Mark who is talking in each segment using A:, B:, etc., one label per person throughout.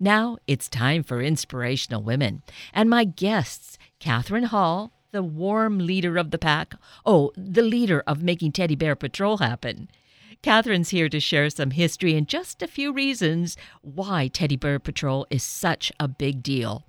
A: Now it's time for Inspirational Women. And my guests, Catherine Hall, the warm leader of the pack. Oh, the leader of making Teddy Bear Patrol happen. Catherine's here to share some history and just a few reasons why Teddy Bear Patrol is such a big deal.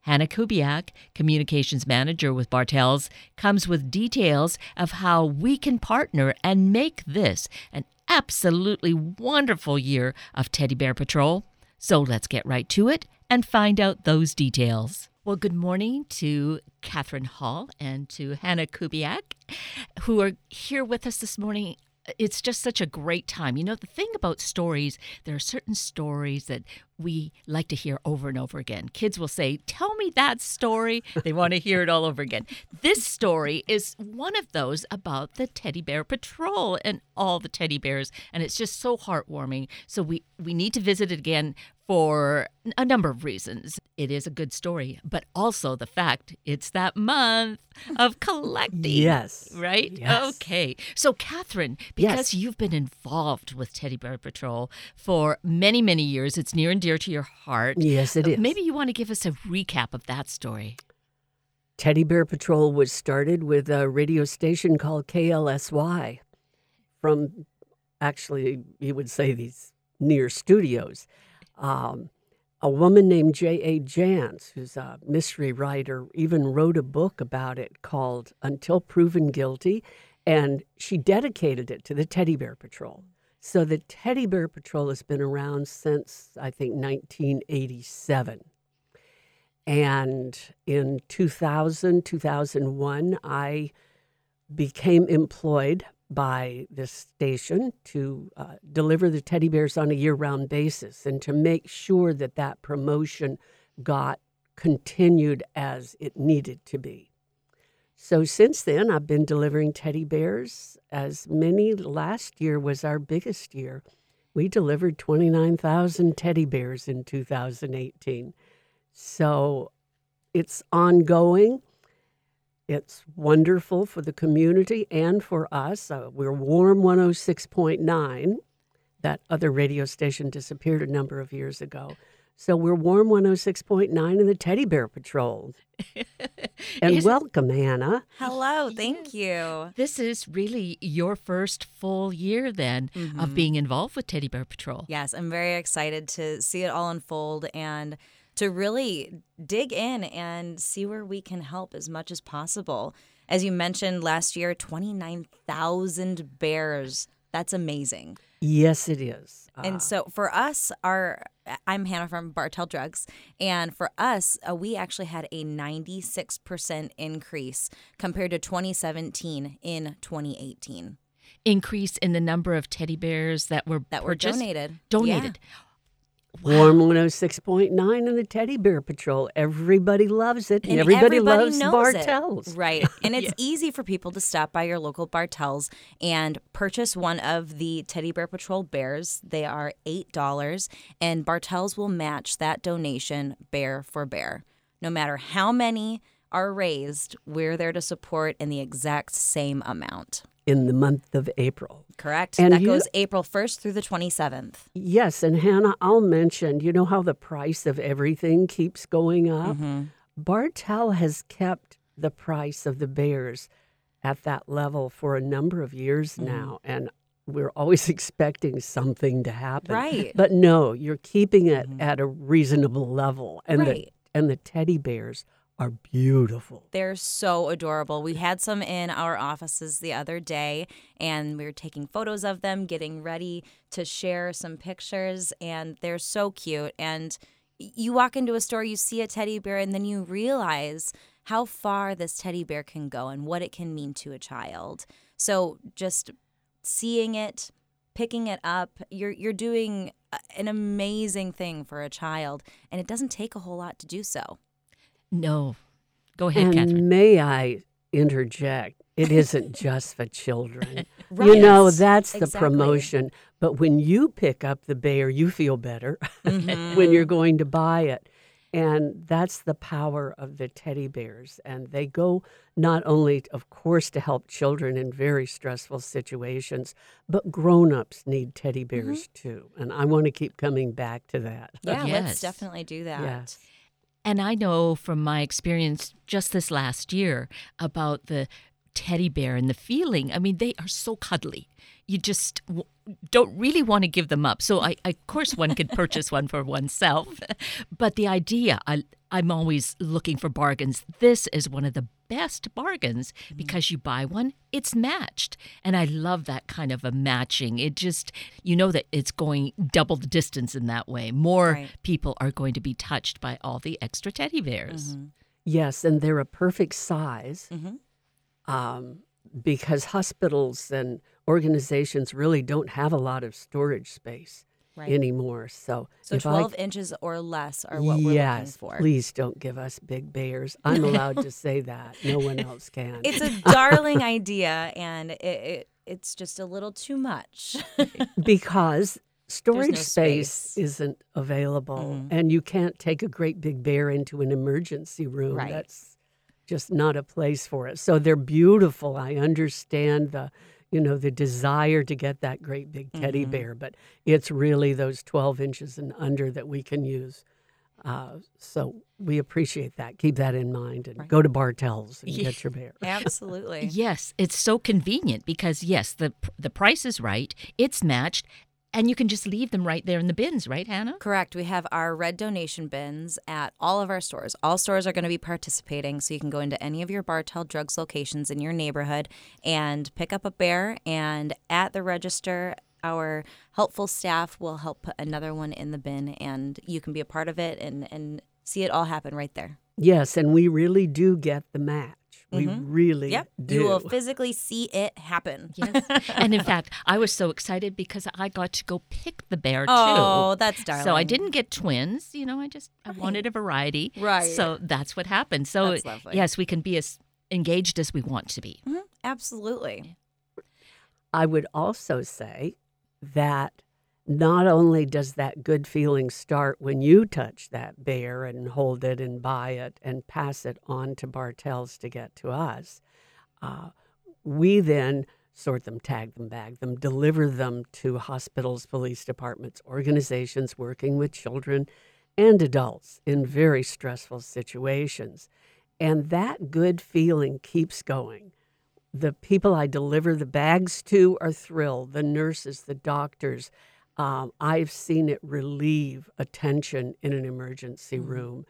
A: Hannah Kubiak, communications manager with Bartell's, comes with details of how we can partner and make this an absolutely wonderful year of Teddy Bear Patrol. So let's get right to it and find out those details. Well, good morning to Catherine Hall and to Hannah Kubiak, who are here with us this morning it's just such a great time. You know, the thing about stories, there are certain stories that we like to hear over and over again. Kids will say, Tell me that story. They want to hear it all over again. This story is one of those about the Teddy Bear Patrol and all the teddy bears. And it's just so heartwarming. So we, we need to visit it again for a number of reasons. It is a good story, but also the fact it's that month of collecting.
B: yes.
A: Right?
B: Yes.
A: Okay. So, Catherine, because
B: Yes.
A: you've been involved with Teddy Bear Patrol for many, many years, it's near and dear to your heart.
B: Yes, it
A: Uh. Maybe you want to give us a recap of that story.
B: Teddy Bear Patrol was started with a radio station called KLSY from actually, you would say these near studios. Um, a woman named J.A. Jance, who's a mystery writer, even wrote a book about it called Until Proven Guilty, and she dedicated it to the Teddy Bear Patrol. So the Teddy Bear Patrol has been around since, I think, 1987. And in 2000, 2001, I became employed by this station to uh, deliver the teddy bears on a year round basis and to make sure that that promotion got continued as it needed to be. So since then, I've been delivering teddy bears. As many last year was our biggest year. We delivered 29,000 teddy bears in 2018. So it's ongoing. It's wonderful for the community and for us. Uh, we're Warm 106.9. That other radio station disappeared a number of years ago. So we're Warm 106.9 and the Teddy Bear Patrol. And
A: Is-
B: welcome, Hannah.
C: Hello, thank you.
A: This is really your first full year then
C: Mm-hmm.
A: of being involved with Teddy Bear Patrol.
C: Yes, I'm very excited to see it all unfold and to really dig in and see where we can help as much as possible. As you mentioned last year, 29,000 bears. That's amazing.
B: Yes, it is. Uh,
C: And so for us, our I'm Hannah from Bartell Drugs, and for us, uh, we actually had a 96% increase compared to 2017 in 2018
A: Increase in the number of teddy bears that were
C: that were
A: purchased-
C: donated.
A: Donated.
B: Warm 106.9 and the Teddy Bear Patrol. Everybody loves it. And, everybody, loves
C: knows it.
B: Bartell's.
C: Right. And it's easy for people to stop by your local Bartell's and purchase one of the Teddy Bear Patrol bears. They are $8, and Bartell's will match that donation bear for bear. No matter how many are raised, we're there to support in the exact same amount.
B: In the month of April.
C: Correct?
B: And
C: that
B: you-
C: goes April 1st through the 27th.
B: Yes, and Hannah, I'll mention, you know how the price of everything keeps going up?
C: Mm-hmm.
B: Bartell has kept the price of the bears at that level for a number of years
C: Mm-hmm.
B: now, and we're always expecting something to happen.
C: Right.
B: But no, you're keeping it at a reasonable level. And
C: Right.
B: the and the teddy bears are beautiful.
C: They're so adorable. We had some in our offices the other day, and we were taking photos of them, getting ready to share some pictures, and they're so cute. And you walk into a store, you see a teddy bear, and then you realize how far this teddy bear can go and what it can mean to a child. So just seeing it, picking it up, you're you're doing an amazing thing for a child, and it doesn't take a whole lot to do so.
A: No. Go ahead,
B: and
A: Catherine.
B: may I interject? It isn't just for children. You know, that's the
C: Exactly.
B: promotion. But when you pick up the bear, you feel better
C: Mm-hmm.
B: when you're going to buy it. And that's the power of the teddy bears. And they go not only, of course, to help children in very stressful situations, but grown ups need teddy bears too. And I want to keep coming back to that.
C: Yeah,
A: Yes.
C: let's definitely do that.
B: Yes.
A: And I know from my experience just this last year about the teddy bear and the feeling. I mean, they are so cuddly. You just w- don't really want to give them up. So, I, I of course, one could purchase one for oneself. But the idea, I, I'm always looking for bargains. This is one of the best bargains because you buy one, it's matched. And I love that kind of a matching. It just, you know, that it's going double the distance in that way. More
C: Right.
A: people are going to be touched by all the extra teddy bears.
B: Yes, and they're a perfect size
C: Mhm.
B: um, because hospitals and organizations really don't have a lot of storage space
C: Right.
B: anymore. So,
C: So
B: if I
C: 12 inches or less are what we're
B: yes,
C: looking for.
B: please don't give us big bears. I'm allowed to say that. No one else can.
C: It's a darling idea, and it, it it's just a little too much.
B: because storage
C: no
B: space,
C: space.
B: isn't available
C: Mhm.
B: and you can't take a great big bear into an emergency room
C: Right.
B: that's just not a place for it so they're beautiful i understand the you know the desire to get that great big teddy
C: Mhm.
B: bear but it's really those 12 inches and under that we can use uh, so we appreciate that keep that in mind and
C: Right.
B: go to bartell's and
A: Yeah.
B: get your bear
C: Absolutely.
A: Yes, it's so convenient because yes, the the price is right, it's matched, and you can just leave them right there in the bins, right, Hannah?
C: Correct. We have our red donation bins at all of our stores. All stores are going to be participating, so you can go into any of your Bartell Drugs locations in your neighborhood and pick up a bear. And at the register, our helpful staff will help put another one in the bin, and you can be a part of it and and see it all happen right there.
B: yes and we really do get the match we
C: Mhm.
B: really
C: Yep,
B: do
C: you will physically see it happen.
A: Yes. and in fact, I was so excited because I got to go pick the bear too.
C: Oh, that's darling.
A: So I didn't get twins, you know, I just I
C: Right.
A: wanted a variety.
C: Right.
A: So that's what happened. So
C: That's lovely.
A: yes, we can be as engaged as we want to be.
C: Mhm, Absolutely.
B: I would also say that not only does that good feeling start when you touch that bear and hold it and buy it and pass it on to Bartell's to get to us, uh, we then sort them, tag them, bag them, deliver them to hospitals, police departments, organizations working with children and adults in very stressful situations. And that good feeling keeps going the people I deliver the bags to are thrilled. The nurses, the doctors. Um, I've seen it relieve a tension in an emergency room.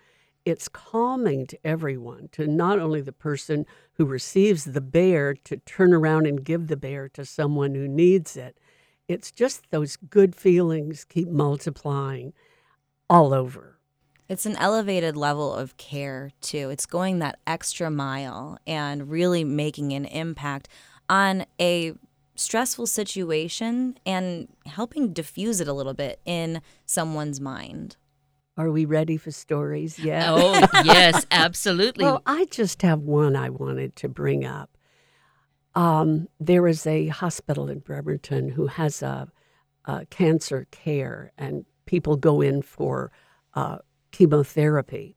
B: It's calming to everyone, to not only the person who receives the bear to turn around and give the bear to someone who needs it. It's just those good feelings keep multiplying all over.
C: It's an elevated level of care, too. It's going that extra mile and really making an impact on a stressful situation and helping diffuse it a little bit in someone's mind.
B: Are we ready for stories yet?
A: Oh, yes, absolutely.
B: Well, I just have one I wanted to bring up. Um, there is a hospital in Bremerton who has a, a cancer care, and people go in for uh, chemotherapy.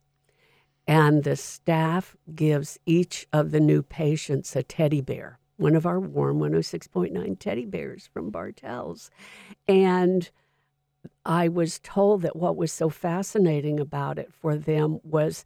B: And the staff gives each of the new patients a teddy bear, one of our warm 106.9 teddy bears from Bartell's. And I was told that what was so fascinating about it for them was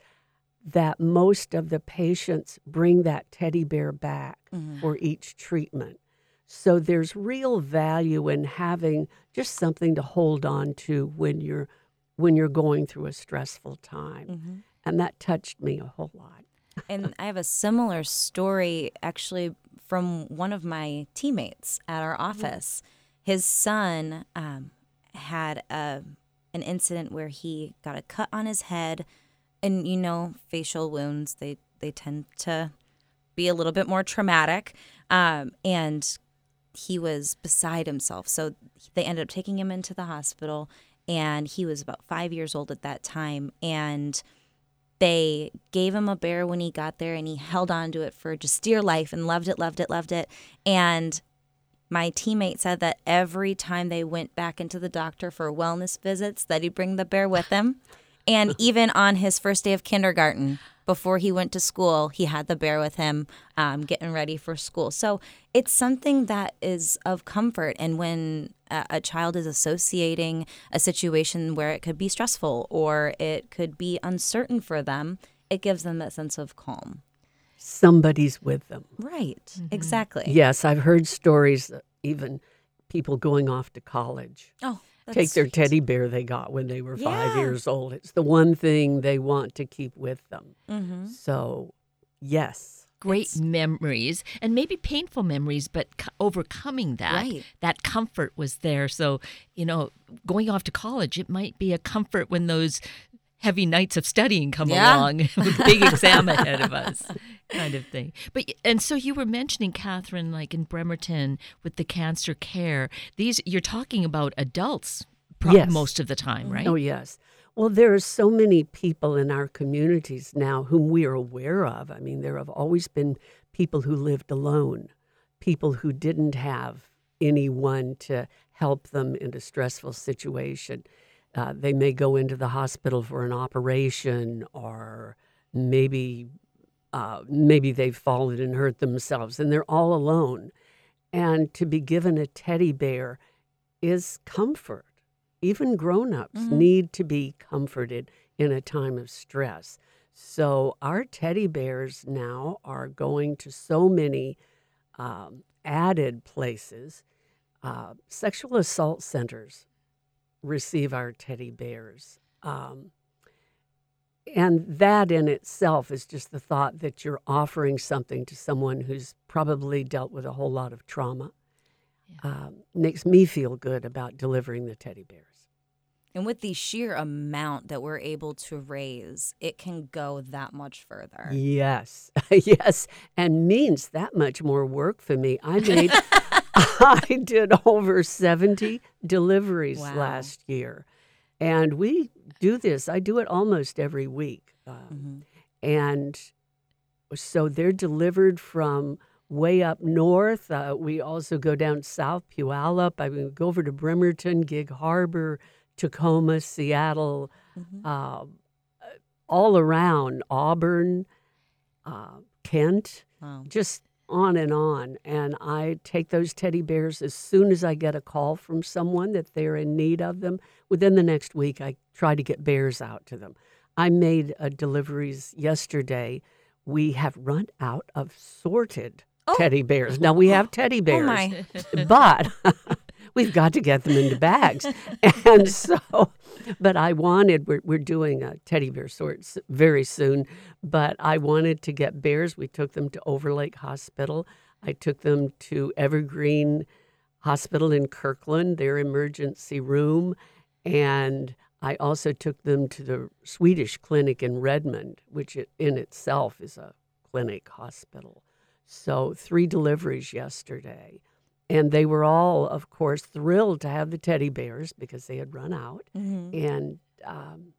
B: that most of the patients bring that teddy bear back mm-hmm. for each treatment. So there's real value in having just something to hold on to when you're when you're going through a stressful time. Mm-hmm. And that touched me a whole lot.
C: And I have a similar story actually from one of my teammates at our office. His son um, had a, an incident where he got a cut on his head, and you know, facial wounds they they tend to be a little bit more traumatic, um, and he was beside himself. So they ended up taking him into the hospital, and he was about five years old at that time, and they gave him a bear when he got there and he held on to it for just dear life and loved it, loved it, loved it. And my teammate said that every time they went back into the doctor for wellness visits, that he'd bring the bear with him. And even on his first day of kindergarten, before he went to school, he had the bear with him, um, getting ready for school. So it's something that is of comfort. And when a, a child is associating a situation where it could be stressful or it could be uncertain for them, it gives them that sense of calm.
B: Somebody's with them.
C: Right. Exactly.
B: Yes, I've heard stories, uh, even people going off to college.
C: Oh,
B: Take their
C: sweet.
B: teddy bear they got when they were five
C: Yeah.
B: years old. It's the one thing they want to keep with them.
C: Mm-hmm.
B: So, yes.
A: Great memories and maybe painful memories, but c- overcoming that,
C: Right.
A: that comfort was there. So, you know, going off to college, it might be a comfort when those heavy nights of studying come
C: Yeah.
A: along with big exam ahead of us, kind of thing. But and so you were mentioning Catherine, like in Bremerton with the cancer care. These you're talking about adults, pro-
B: Yes.
A: most of the time, right?
B: Oh, yes. Well, there are so many people in our communities now whom we are aware of. I mean, there have always been people who lived alone, people who didn't have anyone to help them in a stressful situation. Uh, they may go into the hospital for an operation, or maybe uh, maybe they've fallen and hurt themselves, and they're all alone. And to be given a teddy bear is comfort. Even grown-ups need to be comforted in a time of stress. So our teddy bears now are going to so many um, added places. Uh, sexual assault centers receive our teddy bears. Um, and that in itself is just the thought that you're offering something to someone who's probably dealt with a whole lot of trauma. Um, makes me feel good about delivering the teddy bears.
C: And with the sheer amount that we're able to raise, it can go that much further.
B: Yes, yes, and means that much more work for me. I made, I did over 70 deliveries
C: Wow.
B: last year. And we do this, I do it almost every week. Um, And so they're delivered from way up north. Uh, we also go down south, Puyallup. I mean, go over to Bremerton, Gig Harbor, Tacoma, Seattle, uh, all around Auburn, uh, Kent,
C: Wow.
B: just on and on. And I take those teddy bears as soon as I get a call from someone that they're in need of them. Within the next week, I try to get bears out to them. I made uh, deliveries yesterday. We have run out of sorted teddy bears. Now we have teddy
C: Oh
B: bears,
C: my.
B: but we've got to get them into bags. And so, but I wanted, we're, we're doing a teddy bear sort very soon, but I wanted to get bears. We took them to Overlake Hospital. I took them to Evergreen Hospital in Kirkland, their emergency room. And I also took them to the Swedish clinic in Redmond, which in itself is a clinic hospital. So, three deliveries yesterday. And they were all, of course, thrilled to have the teddy bears because they had run out.
C: Mhm.
B: And um,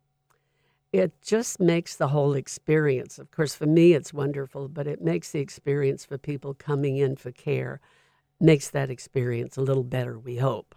B: it just makes the whole experience, of course, for me, it's wonderful, but it makes the experience for people coming in for care, makes that experience a little better, we hope.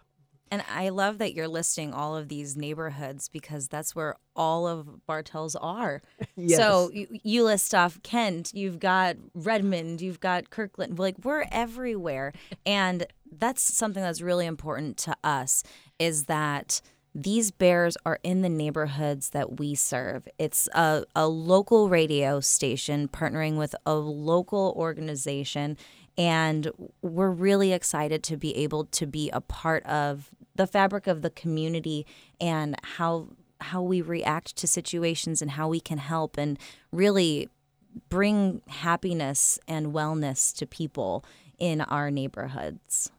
C: And I love that you're listing all of these neighborhoods because that's where all of Bartell's are. Yes. So you, you list off Kent, you've got Redmond, you've got Kirkland. Like we're everywhere, and that's something that's really important to us is that these bears are in the neighborhoods that we serve. It's a, a local radio station partnering with a local organization. And we're really excited to be able to be a part of the fabric of the community and how how we react to situations and how we can help and really bring happiness and wellness to people in our neighborhoods.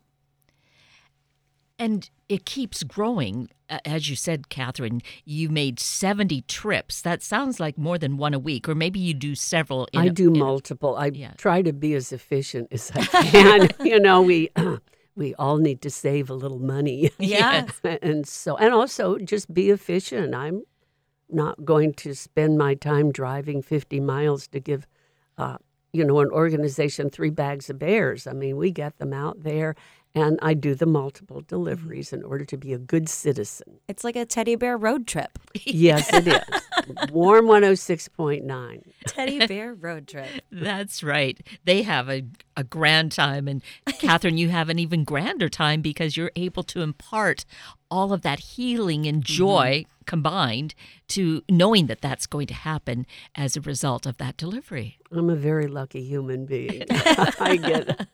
A: And it keeps growing. As you said, Catherine, you made 70 trips. That sounds like more than one a week, or maybe you do several. In
B: I
A: a-
B: do multiple. I
A: Yeah.
B: try to be as efficient as I can. you know, we we all need to save a little money.
C: Yeah.
B: and so and also just be efficient. I'm not going to spend my time driving 50 miles to give uh, you know an organization three bags of bears. I mean, we get them out there and I do the multiple deliveries in order to be a good citizen.
C: It's like a teddy bear road trip.
B: Yes, it is. Warm 106.9.
C: Teddy bear road trip.
A: That's right. They have a, a grand time. And Catherine, you have an even grander time because you're able to impart all of that healing and mm-hmm. joy combined to knowing that that's going to happen as a result of that delivery.
B: I'm a very lucky human being. I get it.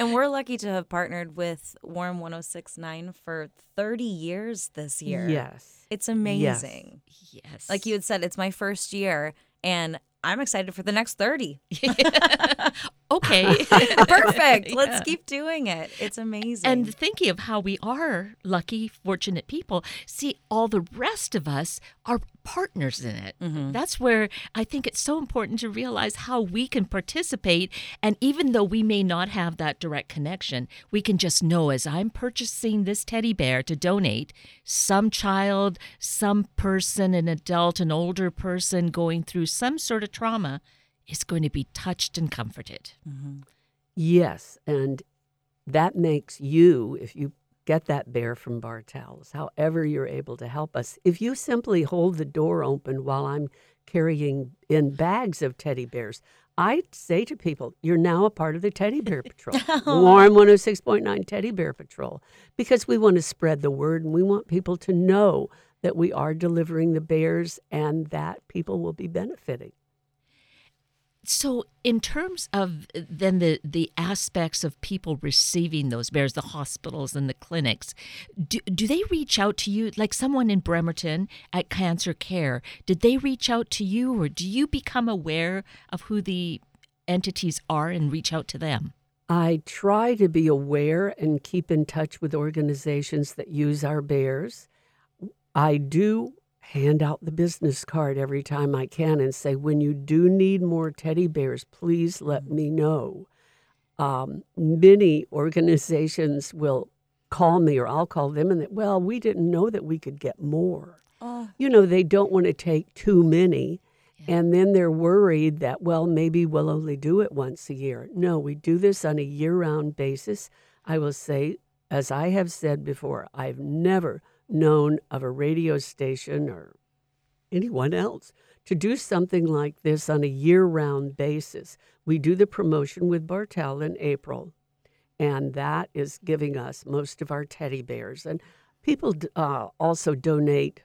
C: And we're lucky to have partnered with Warm 1069 for 30 years this year.
B: Yes.
C: It's amazing.
A: Yes.
C: Like you had said, it's my first year, and I'm excited for the next 30.
A: okay.
C: Perfect. Let's keep doing it. It's amazing.
A: And thinking of how we are lucky, fortunate people, see, all the rest of us are partners in it. Mm-hmm. That's where I think it's so important to realize how we can participate. And even though we may not have that direct connection, we can just know as I'm purchasing this teddy bear to donate, some child, some person, an adult, an older person going through some sort of trauma is going to be touched and comforted. Mm-hmm.
B: Yes, and that makes you, if you get that bear from Bartell's, however you're able to help us, if you simply hold the door open while I'm carrying in bags of teddy bears, I say to people, you're now a part of the Teddy Bear Patrol, oh. Warm 106.9 Teddy Bear Patrol, because we want to spread the word and we want people to know that we are delivering the bears and that people will be benefiting.
A: So, in terms of uh, then the the aspects of people receiving those bears, the hospitals and the clinics, do, do they reach out to you? Like someone in Bremerton at Cancer Care, did they reach out to you, or do you become aware of who the entities are and reach out to them?
B: I try to be aware and keep in touch with organizations that use our bears. I do hand out the business card every time I can and say, when you do need more teddy bears, please let me know. Um, many organizations will call me or I'll call them and, they, well, we didn't know that we could get more.
C: oh,
B: You know, they don't want to take too many. And then they're worried that, well, maybe we'll only do it once a year. No, we do this on a year round basis. I will say, as I have said before, I've never known of a radio station or anyone else to do something like this on a year round basis. We do the promotion with Bartell in April, and that is giving us most of our teddy bears. And people uh, also donate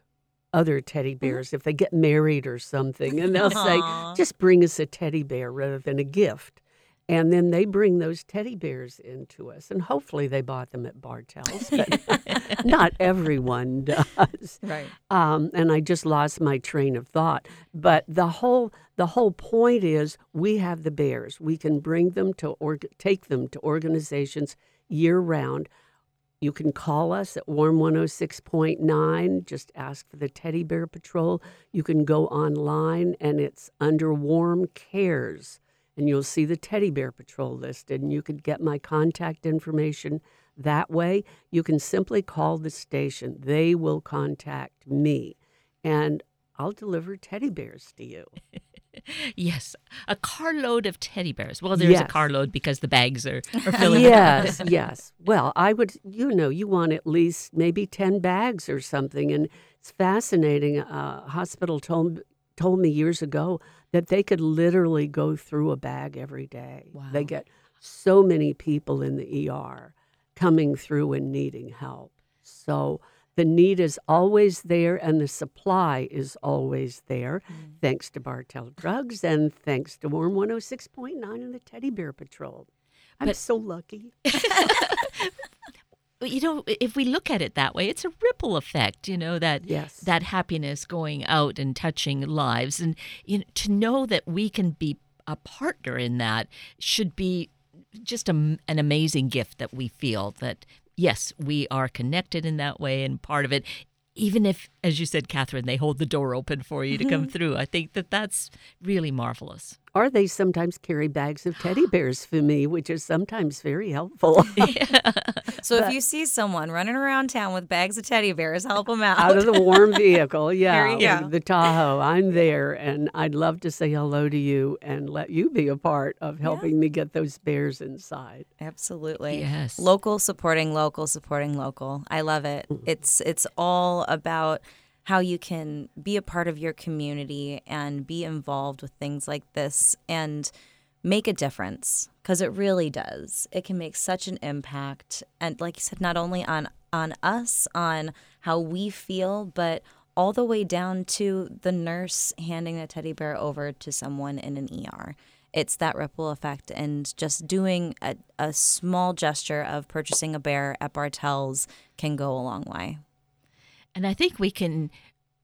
B: other teddy bears if they get married or something, and they'll say, just bring us a teddy bear rather than a gift. And then they bring those teddy bears into us, and hopefully they bought them at Bartell's, but not everyone does.
C: right.
B: Um, and I just lost my train of thought. But the whole the whole point is we have the bears. We can bring them to or take them to organizations year round. You can call us at Warm 106.9. Just ask for the Teddy Bear Patrol. You can go online and it's under Warm Cares. And you'll see the Teddy Bear Patrol listed. And you can get my contact information that way. You can simply call the station. They will contact me. And I'll deliver teddy bears to you.
A: Yes, a carload of teddy bears. Well, there's a carload because the bags are, are filling.
B: yes, yes. Well, I would, you know, you want at least maybe 10 bags or something. And it's fascinating. A hospital told, told me years ago that they could literally go through a bag every day.
A: Wow.
B: They get so many people in the ER coming through and needing help. So the need is always there and the supply is always there, thanks to Bartell Drugs and thanks to Warm 106.9 and the Teddy Bear Patrol. I'm
A: But-
B: so lucky.
A: You know, if we look at it that way, it's a ripple effect. You know that
B: Yes.
A: that happiness going out and touching lives, and you know, to know that we can be a partner in that should be just a, an amazing gift that we feel that yes, we are connected in that way and part of it. Even if as you said, Catherine, they hold the door open for you to come mm-hmm. through. I think that that's really marvelous.
B: Or they sometimes carry bags of teddy bears for me, which is sometimes very helpful.
C: So if you see someone running around town with bags of teddy bears, help them out.
B: Out of the warm vehicle, yeah,
C: you go.
B: the Tahoe. I'm there, and I'd love to say hello to you and let you be a part of helping me get those bears inside.
C: Absolutely.
A: Yes.
C: Local supporting local supporting local. I love it. Mm. It's it's all about how you can be a part of your community and be involved with things like this and make a difference because it really does. It can make such an impact and like you said not only on on us on how we feel but all the way down to the nurse handing a teddy bear over to someone in an ER it's that ripple effect and just doing a, a small gesture of purchasing a bear at bartell's can go a long way
A: And I think we can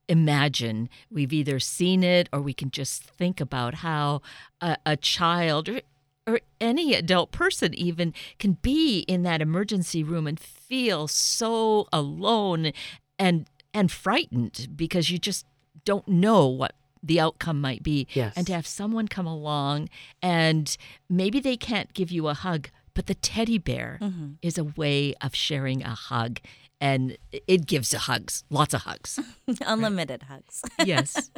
A: imagine we've either seen it or we can just think about how a, a child or, or any adult person even can be in that emergency room and feel so alone and and frightened because you just don't know what the outcome might be.
B: Yes.
A: and to have someone come along and maybe they can't give you a hug but the teddy bear mm-hmm. is a way of sharing a hug and it gives hugs lots of hugs.
C: Unlimited hugs.
A: Yes.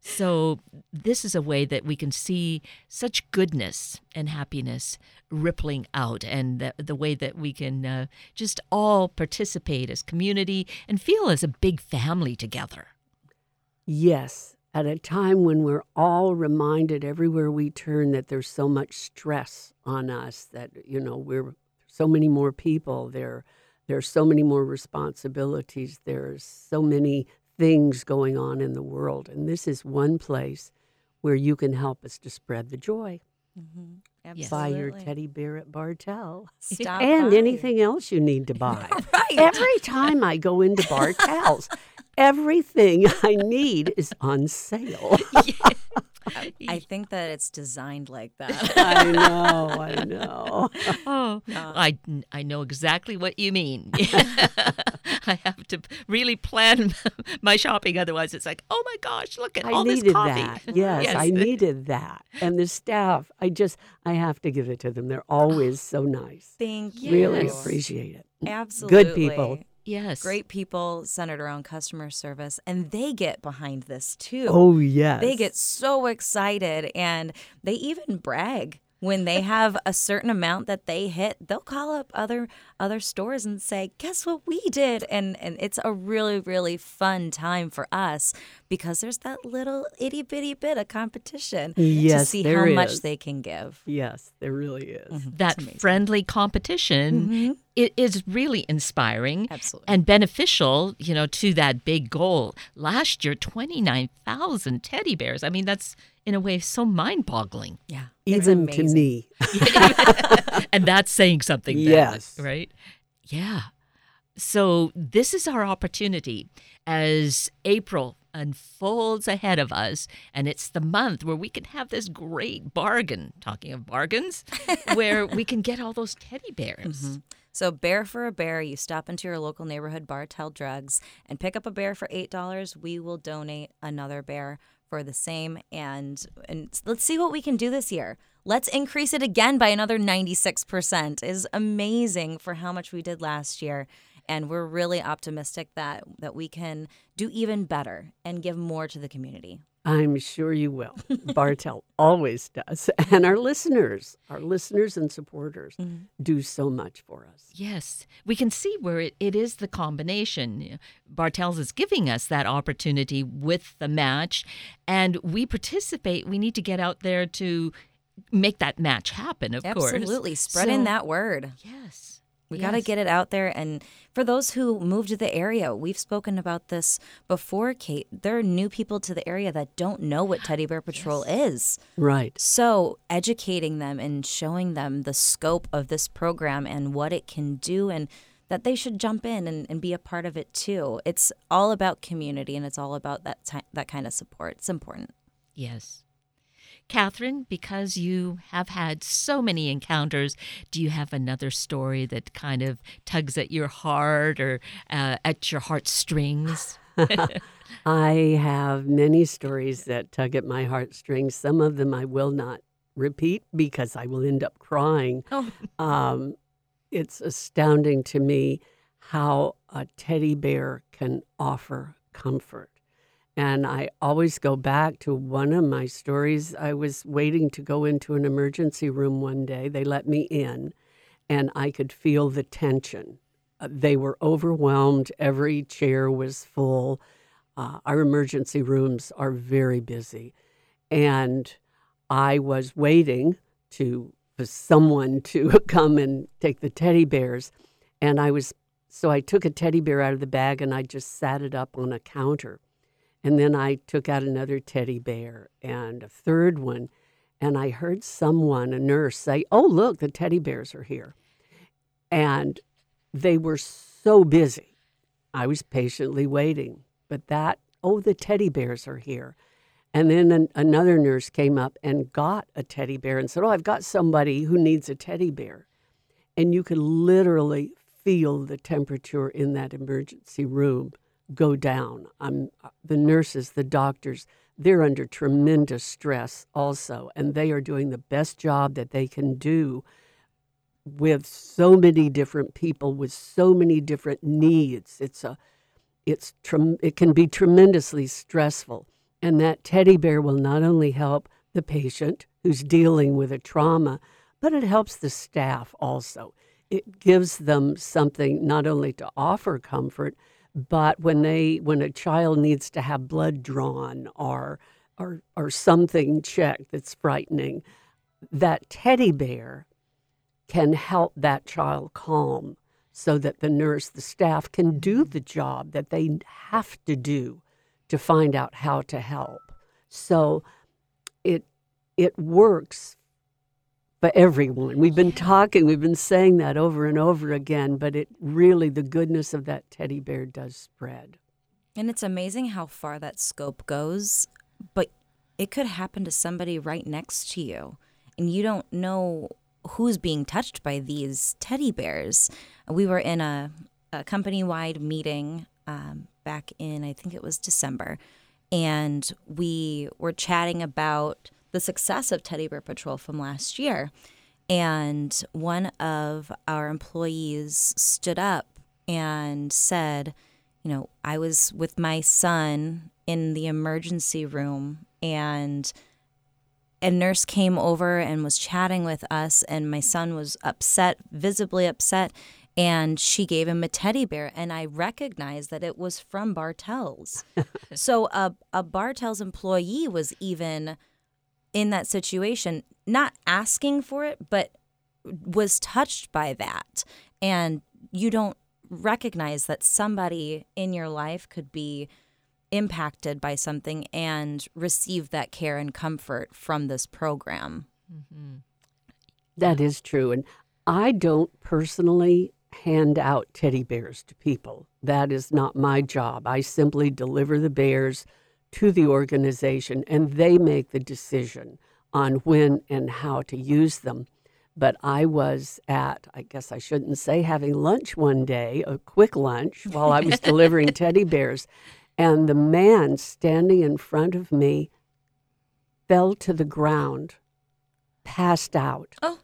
A: So this is a way that we can see such goodness and happiness rippling out and the, the way that we can uh, just all participate as community and feel as a big family together.
B: Yes, at a time when we're all reminded everywhere we turn that there's so much stress on us, that, you know, we're so many more people, there, there's so many more responsibilities, there's so many things going on in the world. And this is one place where you can help us to spread the joy. Mm-hmm.
C: Absolutely.
B: Buy your teddy bear at Bartell.
C: Stop
B: and
C: by.
B: anything else you need to buy.
C: right
B: Every time I go into Bartell's, everything I need is on sale.
C: i think that it's designed like that
B: I know, I know.
A: Oh, I, I know exactly what you mean. I have to really plan my shopping, otherwise it's like, oh my gosh, look at
B: I
A: all
B: needed
A: this coffee.
B: that. Yes, I needed that. And the staff, I just, I have to give it to them. They're always so nice.
C: thank you
B: Really appreciate it.
C: absolutely Good
B: people.
A: Yes,
C: great people centered around customer service and they get behind this too
B: Oh, yes.
C: they get so excited and they even brag when they have a certain amount that they hit they'll call up other other stores and say guess what we did? And and it's a really really fun time for us because there's that little itty bitty bit of competition to see
B: there
C: how much they can give.
B: Yes, there really is. Mm-hmm.
A: that friendly competition mm-hmm. it is really inspiring
C: Absolutely.
A: and beneficial you know to that big goal. Last year 29000 teddy bears. I mean that's in a way so mind-boggling
C: yeah it's
B: Even to
C: amazing.
B: me.
A: and that's saying something then,
B: Yes.
A: right yeah so this is our opportunity as april unfolds ahead of us and it's the month where we can have this great bargain talking of bargains where we can get all those teddy bears mm-hmm.
C: So, bear for a bear, you stop into your local neighborhood Bartell Drugs and pick up a bear for $8. We will donate another bear for the same. And, and let's see what we can do this year. Let's increase it again by another 96%. is amazing for how much we did last year. And we're really optimistic that, that we can do even better and give more to the community.
B: I'm sure you will. Bartell always does. And our listeners, our listeners and supporters mm-hmm. do so much for us.
A: Yes, we can see where it, it is the combination. Bartell's is giving us that opportunity with the match, and we participate. We need to get out there to make that match happen, of course.
C: Absolutely. Spreading
A: So-
C: that word.
A: Yes.
C: We got to get it out there. And for those who moved to the area, we've spoken about this before, Kate. There are new people to the area that don't know what Teddy Bear Patrol is.
B: Right.
C: So, educating them and showing them the scope of this program and what it can do, and that they should jump in and, and be a part of it too. It's all about community and it's all about that, ti- that kind of support. It's important.
A: Yes. Catherine, because you have had so many encounters, do you have another story that kind of tugs at your heart or uh, at your heartstrings?
B: I have many stories that tug at my heartstrings. Some of them I will not repeat because I will end up crying.
A: Oh.
B: Um, it's astounding to me how a teddy bear can offer comfort. And I always go back to one of my stories. I was waiting to go into an emergency room one day. They let me in, and I could feel the tension. Uh, they were overwhelmed. Every chair was full. Uh, our emergency rooms are very busy. And I was waiting to for someone to come and take the teddy bears. And I was so I took a teddy bear out of the bag and I just sat it up on a counter. And then I took out another teddy bear and a third one. And I heard someone, a nurse, say, Oh, look, the teddy bears are here. And they were so busy. I was patiently waiting. But that, oh, the teddy bears are here. And then an, another nurse came up and got a teddy bear and said, Oh, I've got somebody who needs a teddy bear. And you could literally feel the temperature in that emergency room go down. I'm, uh, the nurses, the doctors, they're under tremendous stress also, and they are doing the best job that they can do with so many different people with so many different needs. It's a, it's it can be tremendously stressful, and that teddy bear will not only help the patient who's dealing with a trauma, but it helps the staff also. It gives them something not only to offer comfort, but when they when a child needs to have blood drawn or or or something checked that's frightening, that teddy bear can help that child calm so that the nurse, the staff can do the job that they have to do to find out how to help. So it it works for everyone. We've been talking, we've been saying that over and over again, but it really, the goodness of that teddy bear does spread.
C: And it's amazing how far that scope goes, but it could happen to somebody right next to you, and you don't know who's being touched by these teddy bears. We were in a, a company wide meeting um, back in, I think it was December, and we were chatting about the success of Teddy Bear Patrol from last year. And one of our employees stood up and said, You know, I was with my son in the emergency room and a nurse came over and was chatting with us and my son was upset visibly upset and she gave him a teddy bear and i recognized that it was from bartell's so a, a bartell's employee was even in that situation, not asking for it, but was touched by that. And you don't recognize that somebody in your life could be impacted by something and receive that care and comfort from this program.
B: Mm-hmm. That is true. And I don't personally hand out teddy bears to people. That is not my job. I simply deliver the bears to the organization and they make the decision on when and how to use them. But I was at, I guess I shouldn't say, having lunch one day, a quick lunch, while I was delivering teddy bears. And the man standing in front of me fell to the ground, passed out.
A: Oh.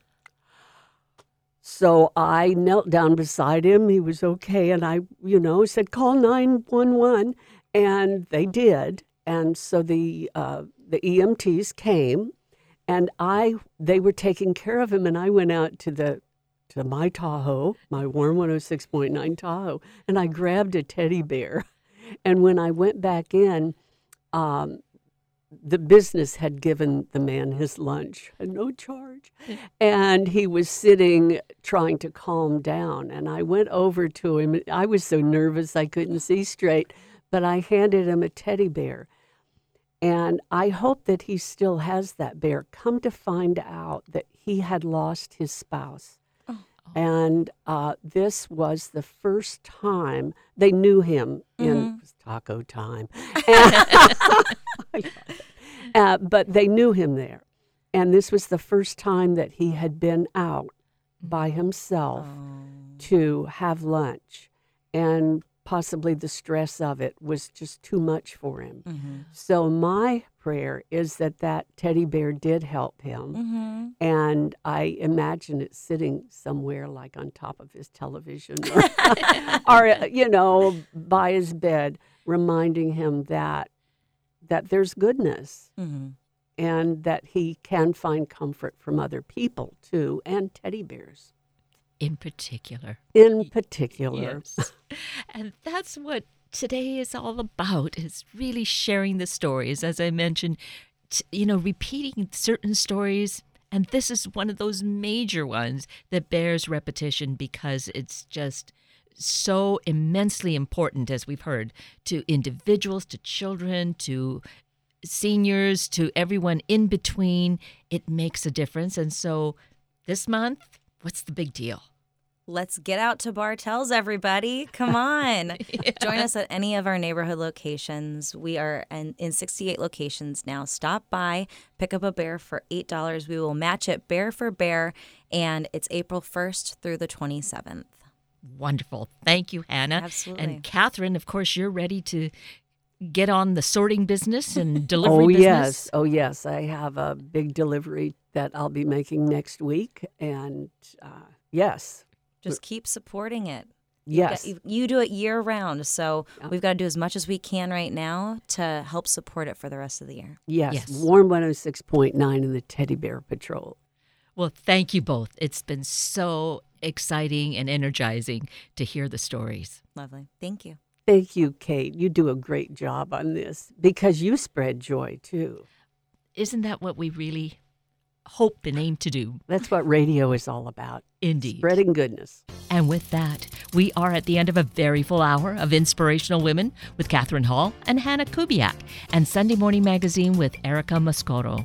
B: So I knelt down beside him. He was okay. And I, you know, said, call 911. And they did. And so the uh, the EMTs came, and I they were taking care of him, and I went out to the to my Tahoe, my warm 106.9 Tahoe, and I grabbed a teddy bear. And when I went back in, um, the business had given the man his lunch at no charge. And he was sitting trying to calm down. And I went over to him. I was so nervous I couldn't see straight, but I handed him a teddy bear. And I hope that he still has that bear. Come to find out that he had lost his spouse. Oh. And uh, this was the first time they knew him mm-hmm. in taco time. uh, but they knew him there. And this was the first time that he had been out by himself oh. to have lunch. And possibly the stress of it was just too much for him.
C: Mm-hmm.
B: So my prayer is that that teddy bear did help him,
C: Mm-hmm.
B: and I imagine it sitting somewhere like on top of his television, or, or you know, by his bed, reminding him that that there's goodness
C: Mm-hmm.
B: and that he can find comfort from other people too, and teddy bears
A: In particular.
B: in particular.
A: Yes. and that's what today is all about is really sharing the stories as I mentioned t- you know repeating certain stories and this is one of those major ones that bears repetition because it's just so immensely important as we've heard to individuals to children to seniors to everyone in between it makes a difference and so this month what's the big deal
C: Let's get out to Bartell's, everybody. Come on. Join us at any of our neighborhood locations. We are in, in 68 locations now. Stop by, pick up a bear for $8. We will match it bear for bear, and it's April 1st through the 27th.
A: Wonderful. Thank you, Hannah.
C: Absolutely.
A: And Catherine, of course, you're ready to get on the sorting business and delivery
B: Oh
A: business.
B: yes, oh yes. I have a big delivery that I'll be making next week, and uh, yes,
C: Just keep supporting it.
B: yes,
C: You, you do it year round. So we've got to do as much as we can right now to help support it for the rest of the year.
B: yes.
A: Yes.
B: Warm one hundred six point nine in the Teddy Bear Patrol.
A: Well, thank you both. It's been so exciting and energizing to hear the stories.
C: Lovely. Thank you.
B: Thank you, Kate. You do a great job on this because you spread joy too.
A: Isn't that what we really hope and aim to do?
B: That's what radio is all about.
A: Indeed.
B: Spreading goodness.
A: And with that, we are at the end of a very full hour of Inspirational Women with Catherine Hall and Hannah Kubiak, and Sunday Morning Magazine with Erica Moscoro.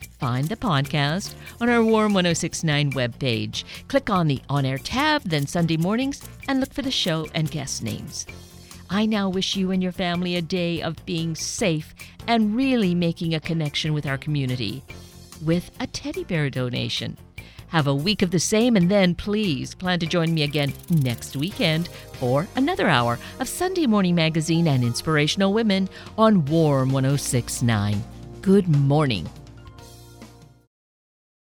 A: find the podcast on our Warm 1069 webpage. Click on the On Air tab, then Sunday mornings, and look for the show and guest names. I now wish you and your family a day of being safe and really making a connection with our community with a teddy bear donation. Have a week of the same, and then please plan to join me again next weekend for another hour of Sunday Morning Magazine and Inspirational Women on Warm 1069. Good morning.